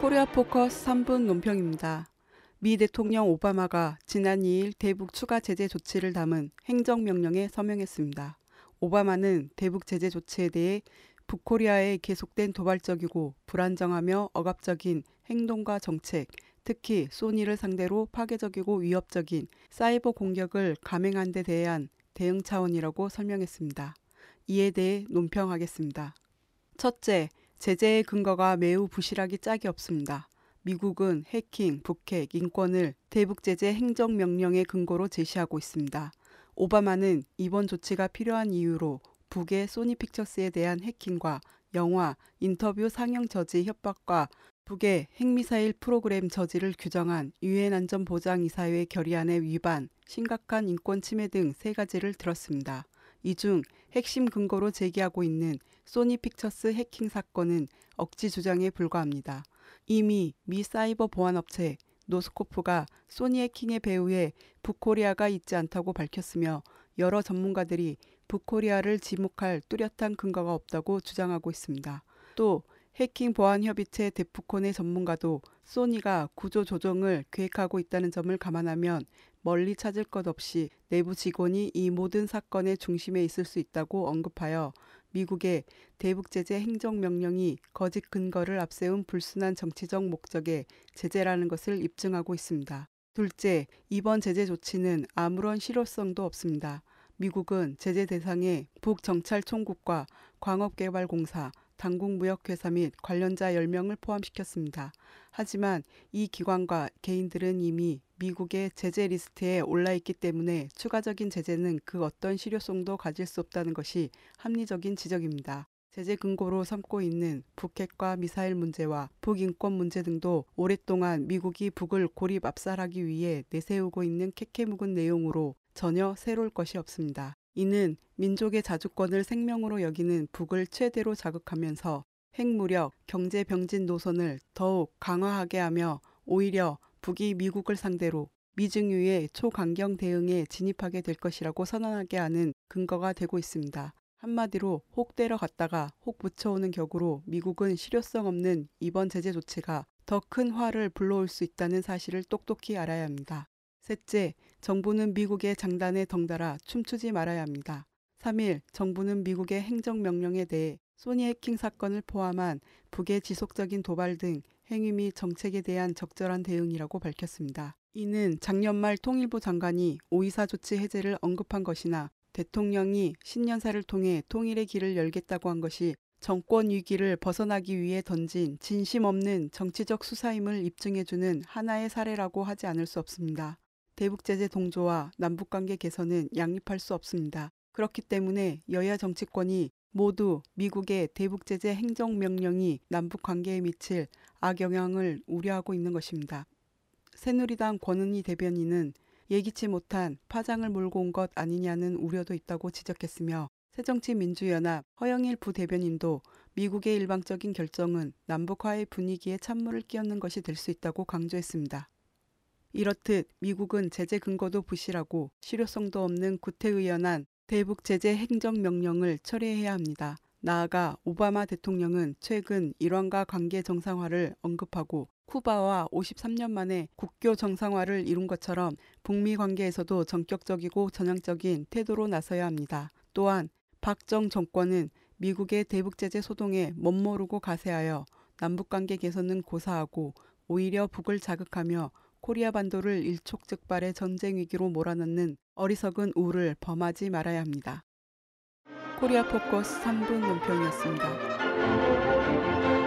코리아 포커스 3분 논평입니다. 미 대통령 오바마가 지난 2일 대북 추가 제재 조치를 담은 행정명령에 서명했습니다. 오바마는 대북 제재 조치에 대해 북코리아의 계속된 도발적이고 불안정하며 억압적인 행동과 정책, 특히 소니를 상대로 파괴적이고 위협적인 사이버 공격을 감행한 데 대한 대응 차원이라고 설명했습니다. 이에 대해 논평하겠습니다. 첫째, 제재의 근거가 매우 부실하기 짝이 없습니다. 미국은 해킹, 북핵, 인권을 대북 제재 행정 명령의 근거로 제시하고 있습니다. 오바마는 이번 조치가 필요한 이유로 북의 소니 픽처스에 대한 해킹과 영화, 인터뷰 상영 저지 협박과 북의 핵미사일 프로그램 저지를 규정한 유엔 안전보장이사회 결의안의 위반, 심각한 인권 침해 등 세 가지를 들었습니다. 이 중 핵심 근거로 제기하고 있는 소니 픽처스 해킹 사건은 억지 주장에 불과합니다. 이미 미 사이버 보안업체 노스코프가 소니 해킹의 배후에 북코리아가 있지 않다고 밝혔으며 여러 전문가들이 북코리아를 지목할 뚜렷한 근거가 없다고 주장하고 있습니다. 또 해킹 보안 협의체 데프콘의 전문가도 소니가 구조 조정을 계획하고 있다는 점을 감안하면 멀리 찾을 것 없이 내부 직원이 이 모든 사건의 중심에 있을 수 있다고 언급하여 미국의 대북 제재 행정명령이 거짓 근거를 앞세운 불순한 정치적 목적의 제재라는 것을 입증하고 있습니다. 둘째, 이번 제재 조치는 아무런 실효성도 없습니다. 미국은 제재 대상에 북정찰총국과 광업개발공사, 당국무역회사 및 관련자 10명을 포함시켰습니다. 하지만 이 기관과 개인들은 이미 미국의 제재 리스트에 올라 있기 때문에 추가적인 제재는 그 어떤 실효성도 가질 수 없다는 것이 합리적인 지적입니다. 제재 근거로 삼고 있는 북핵과 미사일 문제와 북인권 문제 등도 오랫동안 미국이 북을 고립 압살하기 위해 내세우고 있는 캐캐묵은 내용으로 전혀 새로울 것이 없습니다. 이는 민족의 자주권을 생명으로 여기는 북을 최대로 자극하면서 핵무력, 경제 병진 노선을 더욱 강화하게 하며 오히려 북이 미국을 상대로 미증유의 초강경 대응에 진입하게 될 것이라고 선언하게 하는 근거가 되고 있습니다. 한마디로 혹 때려갔다가 혹 붙여오는 격으로 미국은 실효성 없는 이번 제재 조치가 더 큰 화를 불러올 수 있다는 사실을 똑똑히 알아야 합니다. 셋째, 정부는 미국의 장단에 덩달아 춤추지 말아야 합니다. 3일 정부는 미국의 행정명령에 대해 소니 해킹 사건을 포함한 북의 지속적인 도발 등 행위 및 정책에 대한 적절한 대응이라고 밝혔습니다. 이는 작년 말 통일부 장관이 5.24 조치 해제를 언급한 것이나 대통령이 신년사를 통해 통일의 길을 열겠다고 한 것이 정권 위기를 벗어나기 위해 던진 진심 없는 정치적 수사임을 입증해주는 하나의 사례라고 하지 않을 수 없습니다. 대북제재 동조와 남북관계 개선은 양립할 수 없습니다. 그렇기 때문에 여야 정치권이 모두 미국의 대북제재 행정명령이 남북 관계에 미칠 악영향을 우려하고 있는 것입니다. 새누리당 권은희 대변인은 예기치 못한 파장을 몰고 온 것 아니냐는 우려도 있다고 지적했으며 새정치민주연합 허영일 부대변인도 미국의 일방적인 결정은 남북화의 분위기에 찬물을 끼얹는 것이 될 수 있다고 강조했습니다. 이렇듯 미국은 제재 근거도 부실하고 실효성도 없는 구태의연한 대북 제재 행정 명령을 처리해야 합니다. 나아가 오바마 대통령은 최근 이란과 관계 정상화를 언급하고 쿠바와 53년 만에 국교 정상화를 이룬 것처럼 북미 관계에서도 전격적이고 전향적인 태도로 나서야 합니다. 또한 박정 정권은 미국의 대북 제재 소동에 멋모르고 가세하여 남북 관계 개선은 고사하고 오히려 북을 자극하며 코리아 반도를 일촉즉발의 전쟁 위기로 몰아넣는 어리석은 우를 범하지 말아야 합니다. 코리아 포커스 3분 논평이었습니다.